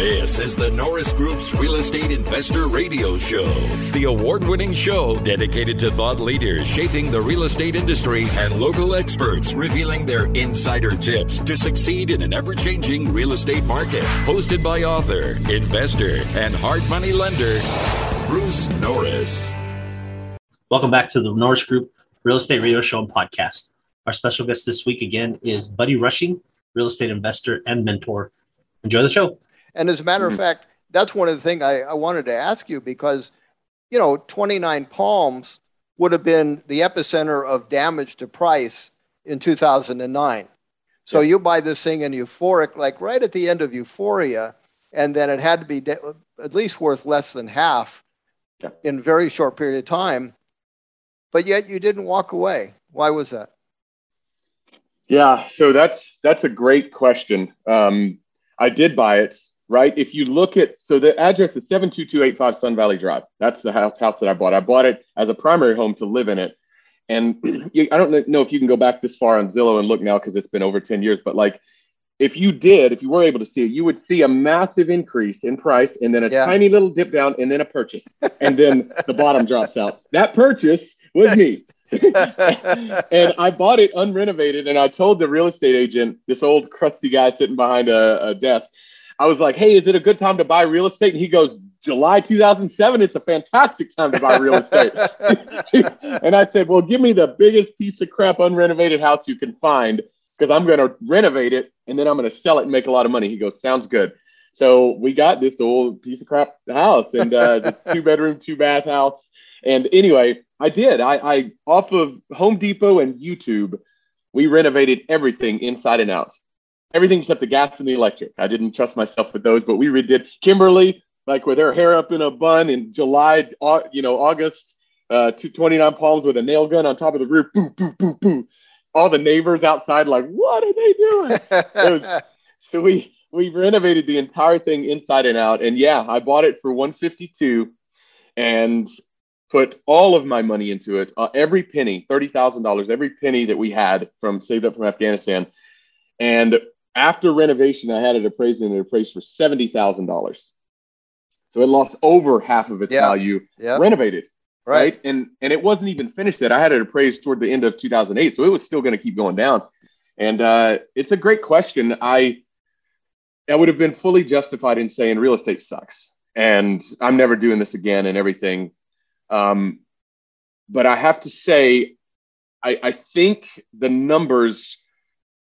This is the Norris Group's Real Estate Investor Radio Show, the award winning show dedicated to thought leaders shaping the real estate industry and local experts revealing their insider tips to succeed in an ever changing real estate market. Hosted by author, investor, and hard money lender, Bruce Norris. Welcome back to the Norris Group Real Estate Radio Show and Podcast. Our special guest this week again is Buddy Rushing, real estate investor and mentor. Enjoy the show. And as a matter of mm-hmm. fact, that's one of the things I, I wanted to ask you because, you know, 29 Palms would have been the epicenter of damage to price in 2009. So you buy this thing in euphoric, like right at the end of euphoria, and then it had to be de- at least worth less than half yeah. in a very short period of time. But yet you didn't walk away. Why was that? Yeah, so that's that's a great question. Um, I did buy it right? If you look at, so the address is 72285 Sun Valley Drive. That's the house, house that I bought. I bought it as a primary home to live in it. And I don't know if you can go back this far on Zillow and look now because it's been over 10 years, but like if you did, if you were able to see it, you would see a massive increase in price and then a yeah. tiny little dip down and then a purchase. And then the bottom drops out. That purchase was me. and I bought it unrenovated. And I told the real estate agent, this old crusty guy sitting behind a, a desk, I was like, hey, is it a good time to buy real estate? And he goes, July 2007, it's a fantastic time to buy real estate. and I said, well, give me the biggest piece of crap unrenovated house you can find because I'm going to renovate it and then I'm going to sell it and make a lot of money. He goes, sounds good. So we got this old piece of crap house and uh, two bedroom, two bath house. And anyway, I did. I, I off of Home Depot and YouTube, we renovated everything inside and out everything except the gas and the electric. I didn't trust myself with those, but we redid Kimberly, like with her hair up in a bun in July, you know, August, uh, 29 Palms with a nail gun on top of the roof. Boo, boo, boo, boo. All the neighbors outside, like, what are they doing? was, so we, we renovated the entire thing inside and out. And yeah, I bought it for 152 and put all of my money into it. Uh, every penny, $30,000, every penny that we had from saved up from Afghanistan. And after renovation, I had it appraised and it appraised for seventy thousand dollars. So it lost over half of its yeah. value yeah. renovated. Right. right. And and it wasn't even finished yet. I had it appraised toward the end of 2008. So it was still going to keep going down. And uh, it's a great question. I I would have been fully justified in saying real estate sucks and I'm never doing this again and everything. Um, but I have to say, I, I think the numbers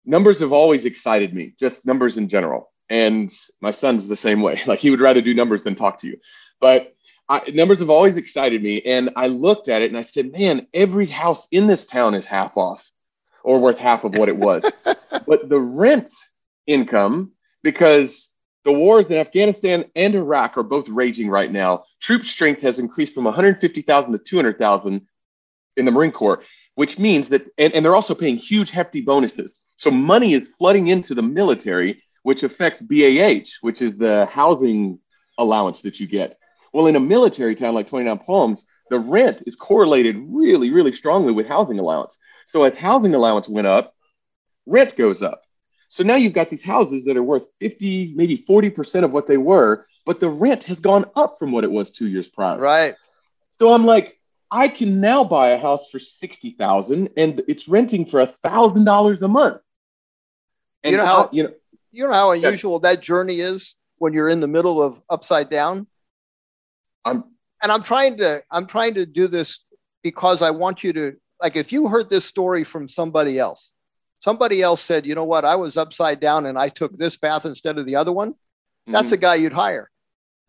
numbers have always excited me, just numbers in general. And my son's the same way. Like he would rather do numbers than talk to you. But I, numbers have always excited me. And I looked at it and I said, man, every house in this town is half off or worth half of what it was. but the rent income, because the wars in Afghanistan and Iraq are both raging right now, troop strength has increased from 150,000 to 200,000 in the Marine Corps, which means that, and, and they're also paying huge, hefty bonuses. So money is flooding into the military, which affects BAH, which is the housing allowance that you get. Well, in a military town like 29 Palms, the rent is correlated really, really strongly with housing allowance. So as housing allowance went up, rent goes up. So now you've got these houses that are worth 50, maybe 40% of what they were, but the rent has gone up from what it was two years prior. Right. So I'm like, I can now buy a house for 60,000 and it's renting for a thousand dollars a month. And you know how you know you know how unusual that journey is when you're in the middle of upside down. I'm and I'm trying to I'm trying to do this because I want you to like if you heard this story from somebody else, somebody else said, you know what, I was upside down and I took this path instead of the other one. Mm-hmm. That's the guy you'd hire,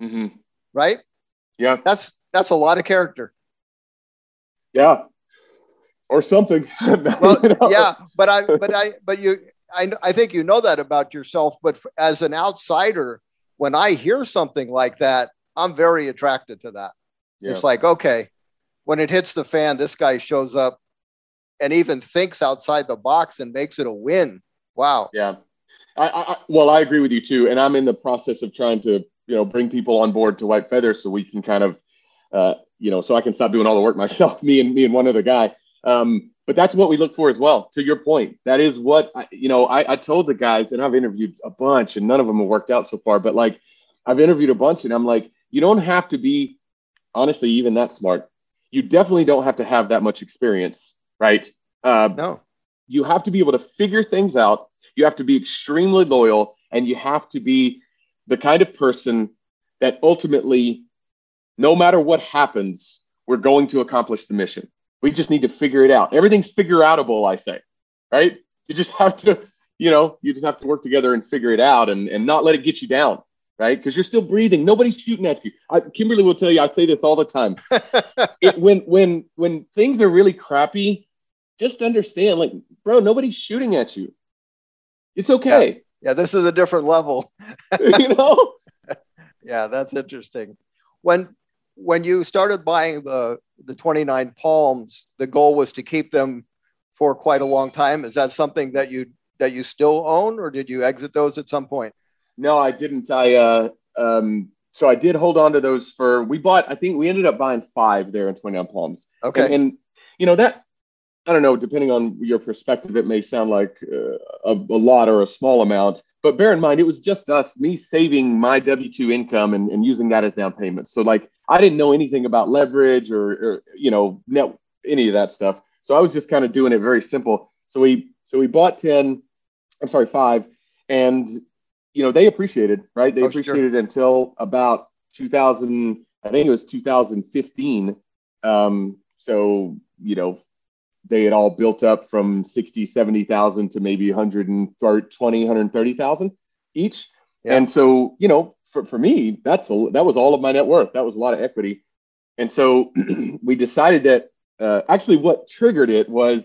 mm-hmm. right? Yeah, that's that's a lot of character. Yeah, or something. well, yeah, but I, but I, but you, I, I think you know that about yourself, but as an outsider, when I hear something like that, I'm very attracted to that. Yeah. It's like, okay, when it hits the fan, this guy shows up and even thinks outside the box and makes it a win. Wow. Yeah. I, I, well, I agree with you too. And I'm in the process of trying to, you know, bring people on board to White Feather so we can kind of, uh, you know, so I can stop doing all the work myself, me and me and one other guy. Um, but that's what we look for as well. To your point, that is what I, you know. I, I told the guys, and I've interviewed a bunch, and none of them have worked out so far. But like, I've interviewed a bunch, and I'm like, you don't have to be, honestly, even that smart. You definitely don't have to have that much experience, right? Uh, no. You have to be able to figure things out. You have to be extremely loyal, and you have to be the kind of person that ultimately, no matter what happens, we're going to accomplish the mission. We just need to figure it out. Everything's figure outable, I say, right? You just have to, you know, you just have to work together and figure it out and, and not let it get you down, right? Because you're still breathing. Nobody's shooting at you. I, Kimberly will tell you, I say this all the time. it, when when when things are really crappy, just understand, like, bro, nobody's shooting at you. It's okay. Yeah, yeah this is a different level. you know? yeah, that's interesting. When when you started buying the the 29 palms, the goal was to keep them for quite a long time. Is that something that you that you still own, or did you exit those at some point? No, I didn't. I uh, um, so I did hold on to those for. We bought. I think we ended up buying five there in 29 Palms. Okay, and, and you know that I don't know, depending on your perspective, it may sound like uh, a, a, lot or a small amount. But bear in mind, it was just us, me saving my W 2 income and, and using that as down payment. So, like, I didn't know anything about leverage or, or you know, net, any of that stuff. So I was just kind of doing it very simple. So we, so we bought 10, I'm sorry, five. And, you know, they appreciated, right? They oh, appreciated sure. until about 2000, I think it was 2015. Um, so, you know, they had all built up from 60, 70,000 to maybe 120, 130,000 each. Yeah. And so, you know, for, for me, that's a, that was all of my net worth. That was a lot of equity. And so we decided that uh, actually what triggered it was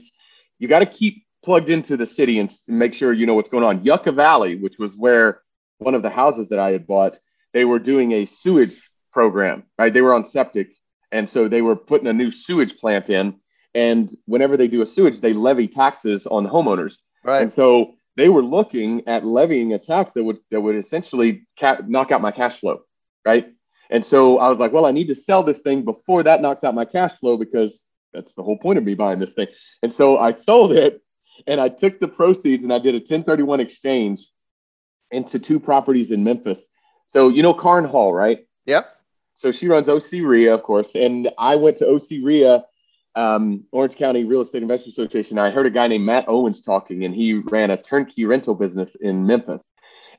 you got to keep plugged into the city and make sure you know what's going on. Yucca Valley, which was where one of the houses that I had bought, they were doing a sewage program, right? They were on septic. And so they were putting a new sewage plant in and whenever they do a sewage, they levy taxes on homeowners. Right. And so they were looking at levying a tax that would that would essentially ca- knock out my cash flow, right? And so I was like, well, I need to sell this thing before that knocks out my cash flow because that's the whole point of me buying this thing. And so I sold it and I took the proceeds and I did a 1031 exchange into two properties in Memphis. So you know Carn Hall, right? Yep. So she runs OC REIA, of course, and I went to OC REIA um, Orange County Real Estate Investors Association, I heard a guy named Matt Owens talking, and he ran a turnkey rental business in Memphis.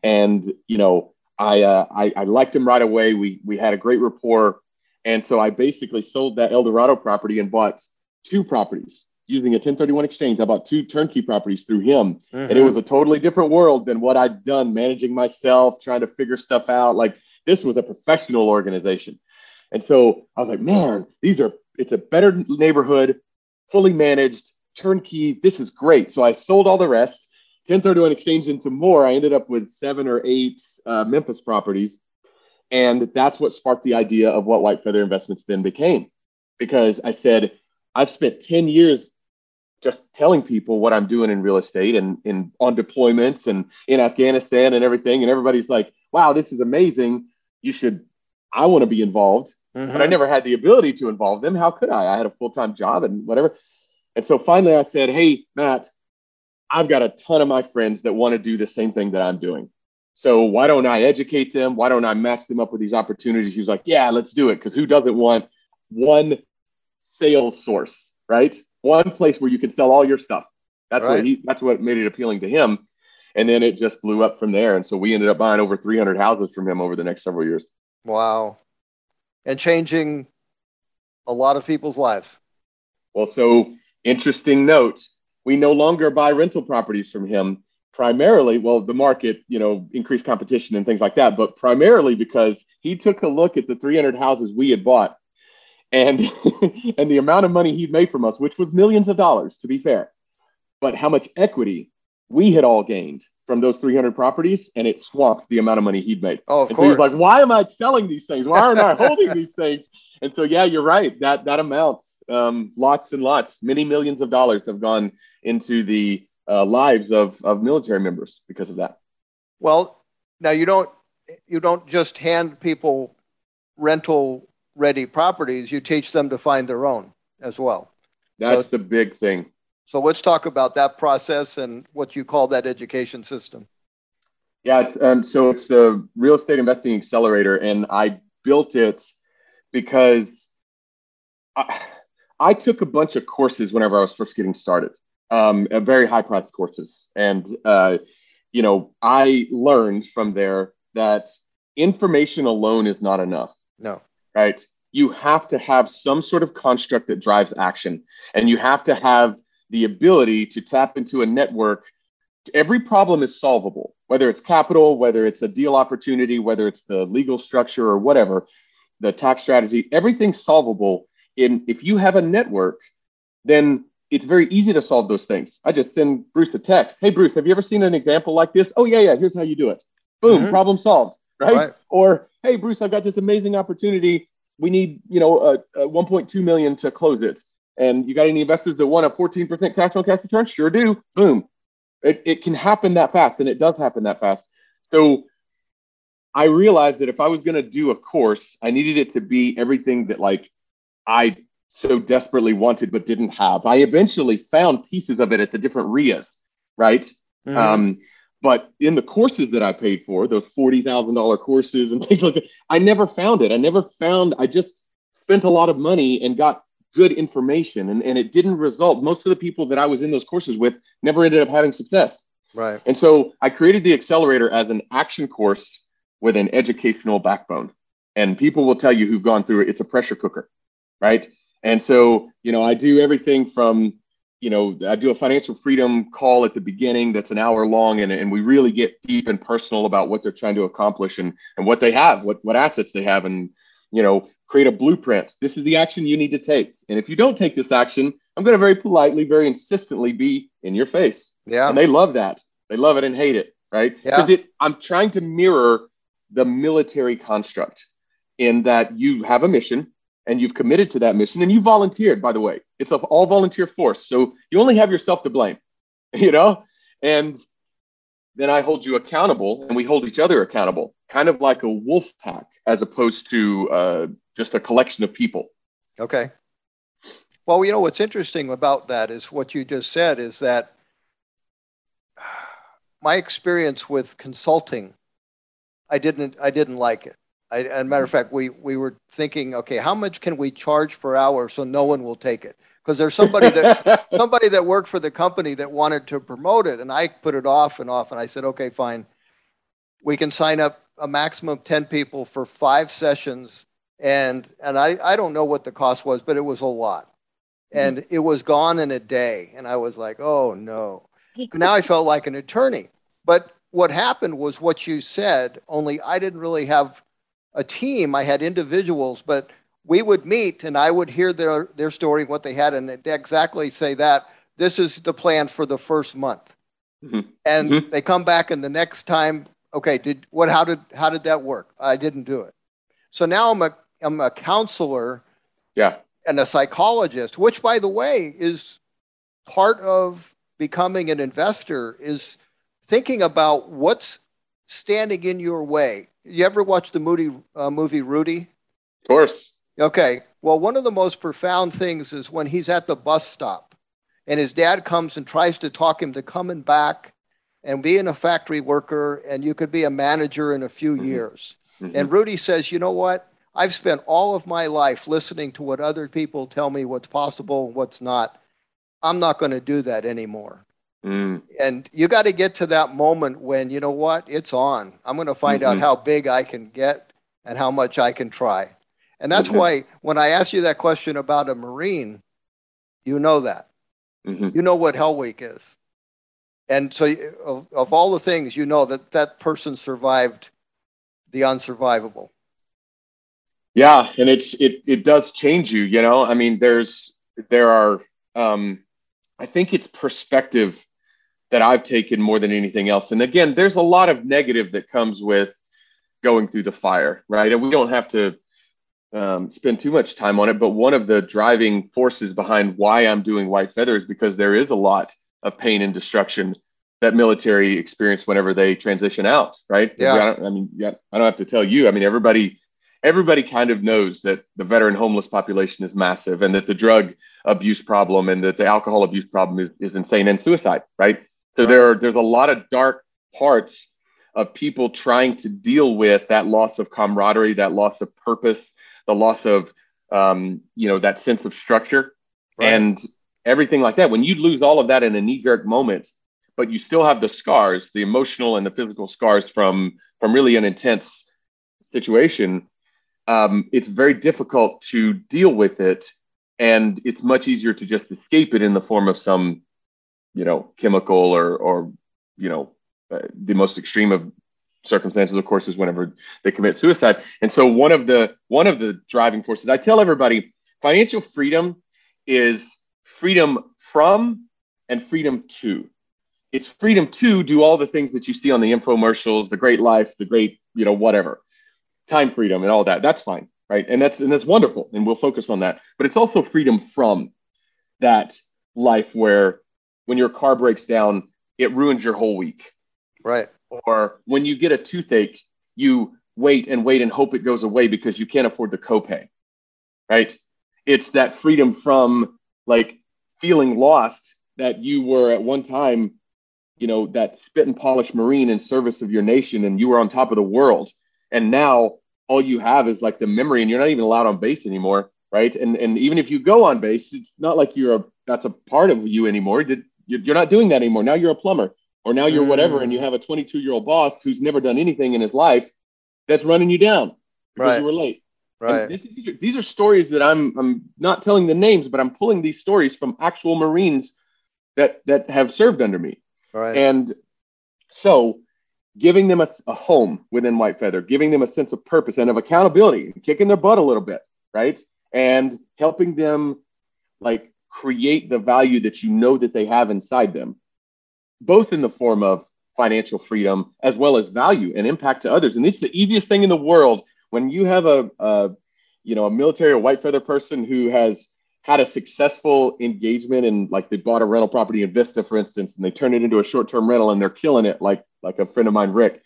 And you know, I, uh, I I liked him right away. We we had a great rapport, and so I basically sold that El Dorado property and bought two properties using a 1031 exchange. I bought two turnkey properties through him, mm-hmm. and it was a totally different world than what I'd done managing myself, trying to figure stuff out. Like this was a professional organization. And so I was like, man, these are it's a better neighborhood, fully managed, turnkey. This is great. So I sold all the rest. 1031 exchange into more. I ended up with seven or eight uh, Memphis properties. And that's what sparked the idea of what White Feather Investments then became. Because I said, I've spent 10 years just telling people what I'm doing in real estate and in on deployments and in Afghanistan and everything. And everybody's like, wow, this is amazing. You should, I want to be involved. Mm-hmm. But I never had the ability to involve them. How could I? I had a full time job and whatever. And so finally I said, Hey, Matt, I've got a ton of my friends that want to do the same thing that I'm doing. So why don't I educate them? Why don't I match them up with these opportunities? He was like, Yeah, let's do it. Because who doesn't want one sales source, right? One place where you can sell all your stuff. That's right. what he that's what made it appealing to him. And then it just blew up from there. And so we ended up buying over 300 houses from him over the next several years. Wow and changing a lot of people's lives. Well, so interesting note. We no longer buy rental properties from him primarily, well, the market, you know, increased competition and things like that, but primarily because he took a look at the 300 houses we had bought and and the amount of money he'd made from us, which was millions of dollars, to be fair, but how much equity we had all gained from those 300 properties and it swamped the amount of money he'd made. Oh, of and course. So he's like, why am I selling these things? Why aren't I holding these things? And so, yeah, you're right. That, that amounts um, lots and lots, many millions of dollars have gone into the uh, lives of, of military members because of that. Well, now you don't, you don't just hand people rental ready properties. You teach them to find their own as well. That's so, the big thing. So let's talk about that process and what you call that education system. Yeah, it's, um, so it's the real estate investing accelerator, and I built it because I, I took a bunch of courses whenever I was first getting started, um, very high priced courses, and uh, you know I learned from there that information alone is not enough. No, right? You have to have some sort of construct that drives action, and you have to have the ability to tap into a network. Every problem is solvable, whether it's capital, whether it's a deal opportunity, whether it's the legal structure or whatever, the tax strategy, everything's solvable. In if you have a network, then it's very easy to solve those things. I just send Bruce a text. Hey, Bruce, have you ever seen an example like this? Oh, yeah, yeah. Here's how you do it. Boom, mm-hmm. problem solved. Right? right? Or, hey, Bruce, I've got this amazing opportunity. We need, you know, uh, uh, 1.2 million to close it. And you got any investors that want a 14% cash on cash return? Sure do. Boom. It, it can happen that fast, and it does happen that fast. So I realized that if I was going to do a course, I needed it to be everything that like I so desperately wanted but didn't have. I eventually found pieces of it at the different REIAs, right? Mm-hmm. Um, but in the courses that I paid for, those forty thousand dollar courses and things like that, I never found it. I never found. I just spent a lot of money and got good information, and, and it didn't result. Most of the people that I was in those courses with never ended up having success. Right. And so I created the accelerator as an action course with an educational backbone. And people will tell you who've gone through it, it's a pressure cooker, right? And so, you know, I do everything from, you know, I do a financial freedom call at the beginning that's an hour long, and, and we really get deep and personal about what they're trying to accomplish and, and what they have, what, what assets they have, and, you know, create a blueprint. This is the action you need to take. And if you don't take this action, I'm going to very politely, very insistently be in your face. Yeah. And they love that. They love it and hate it, right? Because yeah. I'm trying to mirror the military construct in that you have a mission and you've committed to that mission and you volunteered by the way it's an all volunteer force so you only have yourself to blame you know and then i hold you accountable and we hold each other accountable kind of like a wolf pack as opposed to uh, just a collection of people. Okay. Well you know what's interesting about that is what you just said is that my experience with consulting i didn't i didn't like it. I, as a matter of mm-hmm. fact, we, we were thinking, okay, how much can we charge per hour so no one will take it? Because there's somebody that somebody that worked for the company that wanted to promote it, and I put it off and off, and I said, okay, fine, we can sign up a maximum of ten people for five sessions, and and I I don't know what the cost was, but it was a lot, and mm-hmm. it was gone in a day, and I was like, oh no. Now I felt like an attorney, but what happened was what you said. Only I didn't really have a team, I had individuals, but we would meet and I would hear their, their story, what they had, and exactly say that this is the plan for the first month. Mm-hmm. And mm-hmm. they come back and the next time, okay, did what how did how did that work? I didn't do it. So now I'm a I'm a counselor yeah. and a psychologist, which by the way is part of becoming an investor is thinking about what's standing in your way you ever watch the Moody, uh, movie Rudy? Of course. Okay. Well, one of the most profound things is when he's at the bus stop and his dad comes and tries to talk him to coming back and being a factory worker and you could be a manager in a few mm-hmm. years. Mm-hmm. And Rudy says, you know what? I've spent all of my life listening to what other people tell me what's possible what's not. I'm not going to do that anymore. Mm. And you got to get to that moment when, you know what, it's on. I'm going to find mm-hmm. out how big I can get and how much I can try. And that's mm-hmm. why when I asked you that question about a Marine, you know that. Mm-hmm. You know what Hell Week is. And so, of, of all the things, you know that that person survived the unsurvivable. Yeah, and it's it it does change you. You know, I mean, there's there are um, I think it's perspective that I've taken more than anything else. And again, there's a lot of negative that comes with going through the fire, right? And we don't have to um, spend too much time on it. But one of the driving forces behind why I'm doing White Feather is because there is a lot of pain and destruction that military experience whenever they transition out, right? Yeah. I, I mean, yeah, I don't have to tell you. I mean, everybody everybody kind of knows that the veteran homeless population is massive and that the drug abuse problem and that the alcohol abuse problem is, is insane and suicide, right? So right. there are, there's a lot of dark parts of people trying to deal with that loss of camaraderie, that loss of purpose, the loss of um, you know that sense of structure, right. and everything like that. When you lose all of that in a knee jerk moment, but you still have the scars, the emotional and the physical scars from from really an intense situation, um, it's very difficult to deal with it, and it's much easier to just escape it in the form of some, you know, chemical or or you know, uh, the most extreme of circumstances, of course, is whenever they commit suicide. And so one of the one of the driving forces, I tell everybody, financial freedom is freedom from and freedom to. It's freedom to do all the things that you see on the infomercials, the great life, the great, you know, whatever, time freedom and all that. That's fine, right? And that's and that's wonderful, and we'll focus on that. But it's also freedom from that life where when your car breaks down, it ruins your whole week. Right. Or when you get a toothache, you wait and wait and hope it goes away because you can't afford the copay. Right. It's that freedom from like feeling lost that you were at one time, you know, that spit and polish Marine in service of your nation and you were on top of the world. And now all you have is like the memory and you're not even allowed on base anymore. Right. And and even if you go on base, it's not like you're a that's a part of you anymore. Did you're not doing that anymore. Now you're a plumber or now you're whatever. And you have a 22 year old boss who's never done anything in his life that's running you down because right. you were late. Right. This, these, are, these are stories that I'm I'm not telling the names, but I'm pulling these stories from actual Marines that that have served under me. Right. And so giving them a, a home within White Feather, giving them a sense of purpose and of accountability, kicking their butt a little bit, right? And helping them like create the value that you know that they have inside them, both in the form of financial freedom as well as value and impact to others. And it's the easiest thing in the world when you have a, a you know a military or white feather person who has had a successful engagement and like they bought a rental property in Vista, for instance, and they turn it into a short-term rental and they're killing it, like like a friend of mine, Rick.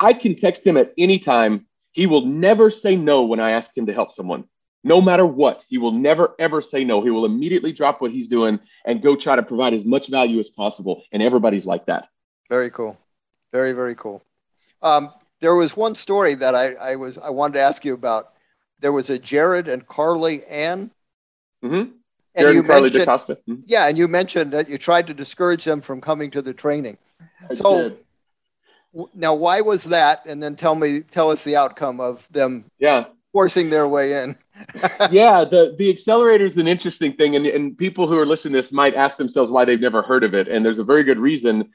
I can text him at any time. He will never say no when I ask him to help someone. No matter what, he will never ever say no. He will immediately drop what he's doing and go try to provide as much value as possible. And everybody's like that. Very cool. Very, very cool. Um, there was one story that I, I was I wanted to ask you about. There was a Jared and Carly Ann. Mm-hmm. And Jared you and Carly DaCosta. Mm-hmm. Yeah, and you mentioned that you tried to discourage them from coming to the training. I so did. Now, why was that? And then tell me, tell us the outcome of them. Yeah, forcing their way in. yeah, the the accelerator is an interesting thing, and, and people who are listening to this might ask themselves why they've never heard of it. And there's a very good reason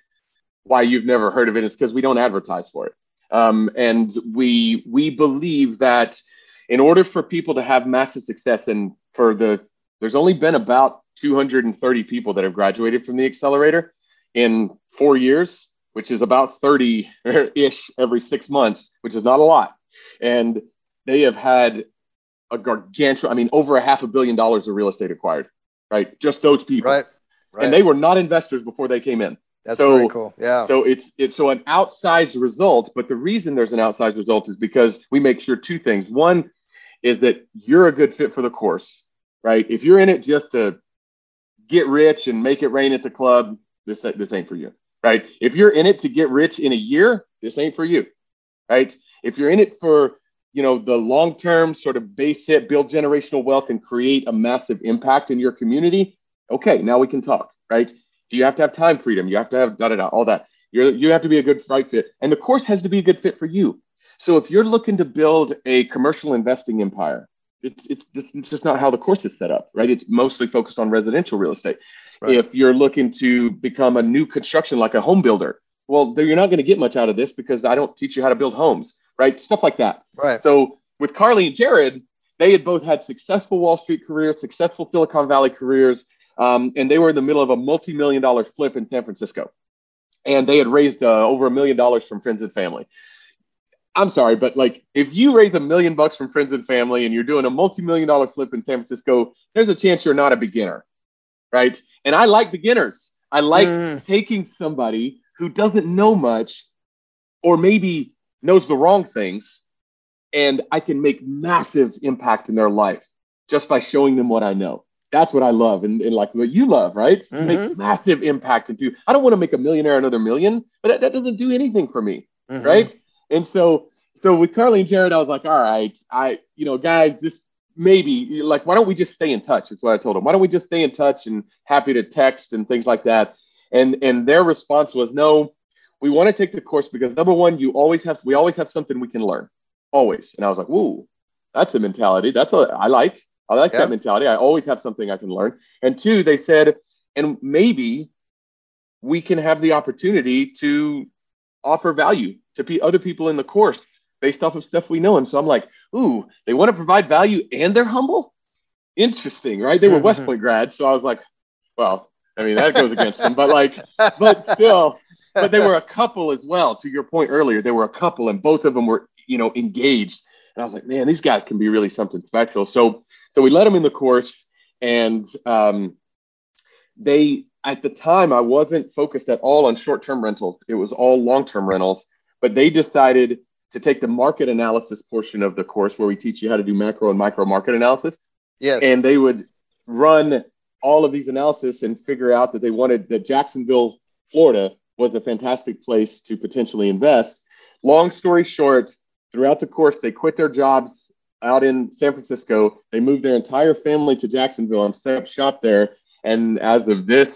why you've never heard of it is because we don't advertise for it. Um, and we we believe that in order for people to have massive success, and for the there's only been about 230 people that have graduated from the accelerator in four years, which is about 30 ish every six months, which is not a lot. And they have had a gargantuan, I mean, over a half a billion dollars of real estate acquired, right? Just those people. Right. right. And they were not investors before they came in. That's so, very cool. Yeah. So it's it's so an outsized result, but the reason there's an outsized result is because we make sure two things. One is that you're a good fit for the course, right? If you're in it just to get rich and make it rain at the club, this this ain't for you, right? If you're in it to get rich in a year, this ain't for you, right? If you're in it for you know the long term sort of base hit build generational wealth and create a massive impact in your community okay now we can talk right? Do you have to have time freedom? You have to have da da da all that. You're, you have to be a good right fit and the course has to be a good fit for you. So if you're looking to build a commercial investing empire it's, it's, it's just not how the course is set up right? It's mostly focused on residential real estate right. if you're looking to become a new construction like a home builder well you're not going to get much out of this because i don't teach you how to build homes right? Stuff like that. Right. So with Carly and Jared, they had both had successful Wall Street careers, successful Silicon Valley careers, um, and they were in the middle of a multi-million dollar flip in San Francisco, and they had raised uh, over a million dollars from friends and family. I'm sorry, but like if you raise a million bucks from friends and family and you're doing a multi-million dollar flip in San Francisco, there's a chance you're not a beginner, right? And I like beginners. I like mm. taking somebody who doesn't know much, or maybe knows the wrong things, and I can make massive impact in their life just by showing them what I know. That's what I love, and, and like what you love, right? Mm-hmm. Make massive impact into. I don't want to make a millionaire another million, but that, that doesn't do anything for me. mm-hmm. right? And so, so with Carly and Jared, I was like, all right, I, you know, guys, this maybe like, why don't we just stay in touch? Is what I told them. Why don't we just stay in touch and happy to text and things like that? And and their response was, no, we want to take the course because number one, you always have, we always have something we can learn, always. And I was like, whoa, that's a mentality. That's a I like. I like yeah. that mentality. I always have something I can learn. And two, they said, and maybe we can have the opportunity to offer value to other people in the course based off of stuff we know. And so I'm like, ooh, they want to provide value and they're humble. Interesting, right? They were West Point grads, so I was like, well, I mean that goes against them, but like, but still, but they were a couple as well. To your point earlier, they were a couple, and both of them were, you know, engaged. And I was like, man, these guys can be really something special. So, so we let them in the course, and um, they at the time I wasn't focused at all on short-term rentals. It was all long-term rentals, but they decided to take the market analysis portion of the course where we teach you how to do macro and micro market analysis. Yes. And they would run all of these analysis and figure out that they wanted that Jacksonville, Florida was a fantastic place to potentially invest. Long story short, throughout the course, they quit their jobs out in San Francisco. They moved their entire family to Jacksonville and set up shop there. And as of this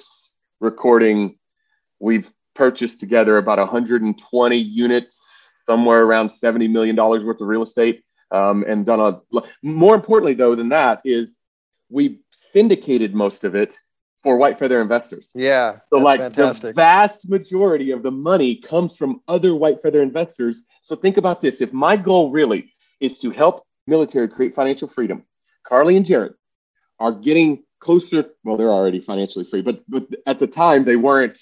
recording, we've purchased together about 120 units, somewhere around $70 million worth of real estate. Um, and done a more importantly though than that is we syndicated most of it for white feather investors. Yeah. So like fantastic. the vast majority of the money comes from other white feather investors. So think about this. If my goal really is to help military create financial freedom, Carly and Jared are getting closer. Well, they're already financially free, but but at the time they weren't.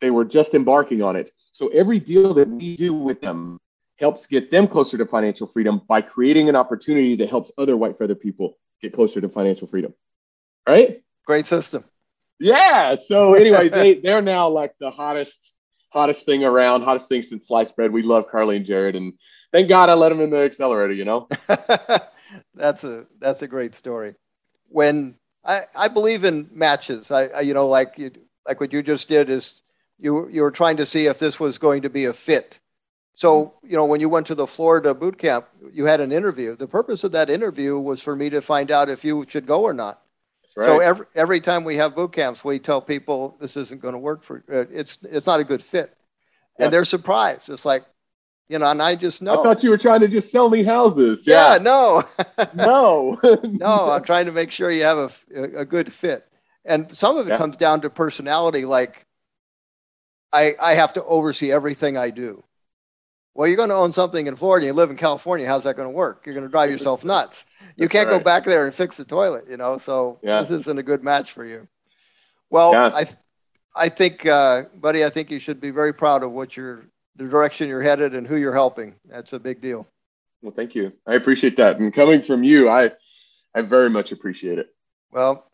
They were just embarking on it. So every deal that we do with them helps get them closer to financial freedom by creating an opportunity that helps other white feather people get closer to financial freedom. Right? Great system. Yeah. So anyway, they they're now like the hottest hottest thing around, hottest thing since sliced bread. We love Carly and Jared, and thank God I let them in the accelerator. You know. that's a that's a great story. When I, I believe in matches. I, I you know like you, like what you just did is you you were trying to see if this was going to be a fit. So you know when you went to the Florida boot camp, you had an interview. The purpose of that interview was for me to find out if you should go or not. Right. So every every time we have boot camps, we tell people this isn't going to work for uh, it's it's not a good fit, yeah. and they're surprised. It's like you know, and I just know. I thought you were trying to just sell me houses. Yeah, yeah no, no, no. I'm trying to make sure you have a, a good fit, and some of it yeah. comes down to personality. Like, I I have to oversee everything I do. Well, you're going to own something in Florida. You live in California. How's that going to work? You're going to drive yourself nuts. You can't right. go back there and fix the toilet. You know, so yeah. this isn't a good match for you. Well, yeah. I I think, uh, buddy, I think you should be very proud of what you're the direction you're headed and who you're helping. That's a big deal. Well, thank you. I appreciate that. And coming from you, I, I very much appreciate it. Well,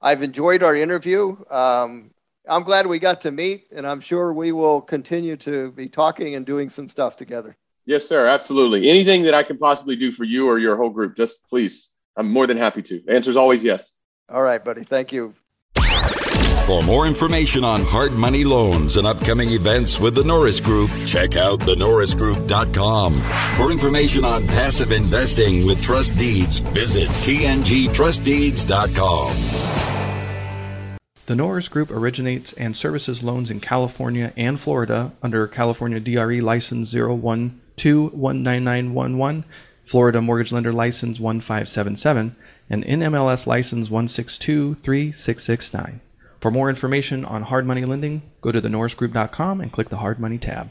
I've enjoyed our interview. Um, I'm glad we got to meet, and I'm sure we will continue to be talking and doing some stuff together. Yes, sir. Absolutely. Anything that I can possibly do for you or your whole group, just please. I'm more than happy to. The answer is always yes. All right, buddy. Thank you. For more information on hard money loans and upcoming events with the Norris Group, check out thenorrisgroup.com. For information on passive investing with trust deeds, visit tngtrustdeeds.com. The Norris Group originates and services loans in California and Florida under California DRE license 012-19911, Florida Mortgage Lender license 1577, and NMLS license 1623669. For more information on hard money lending, go to thenorrisgroup.com and click the hard money tab.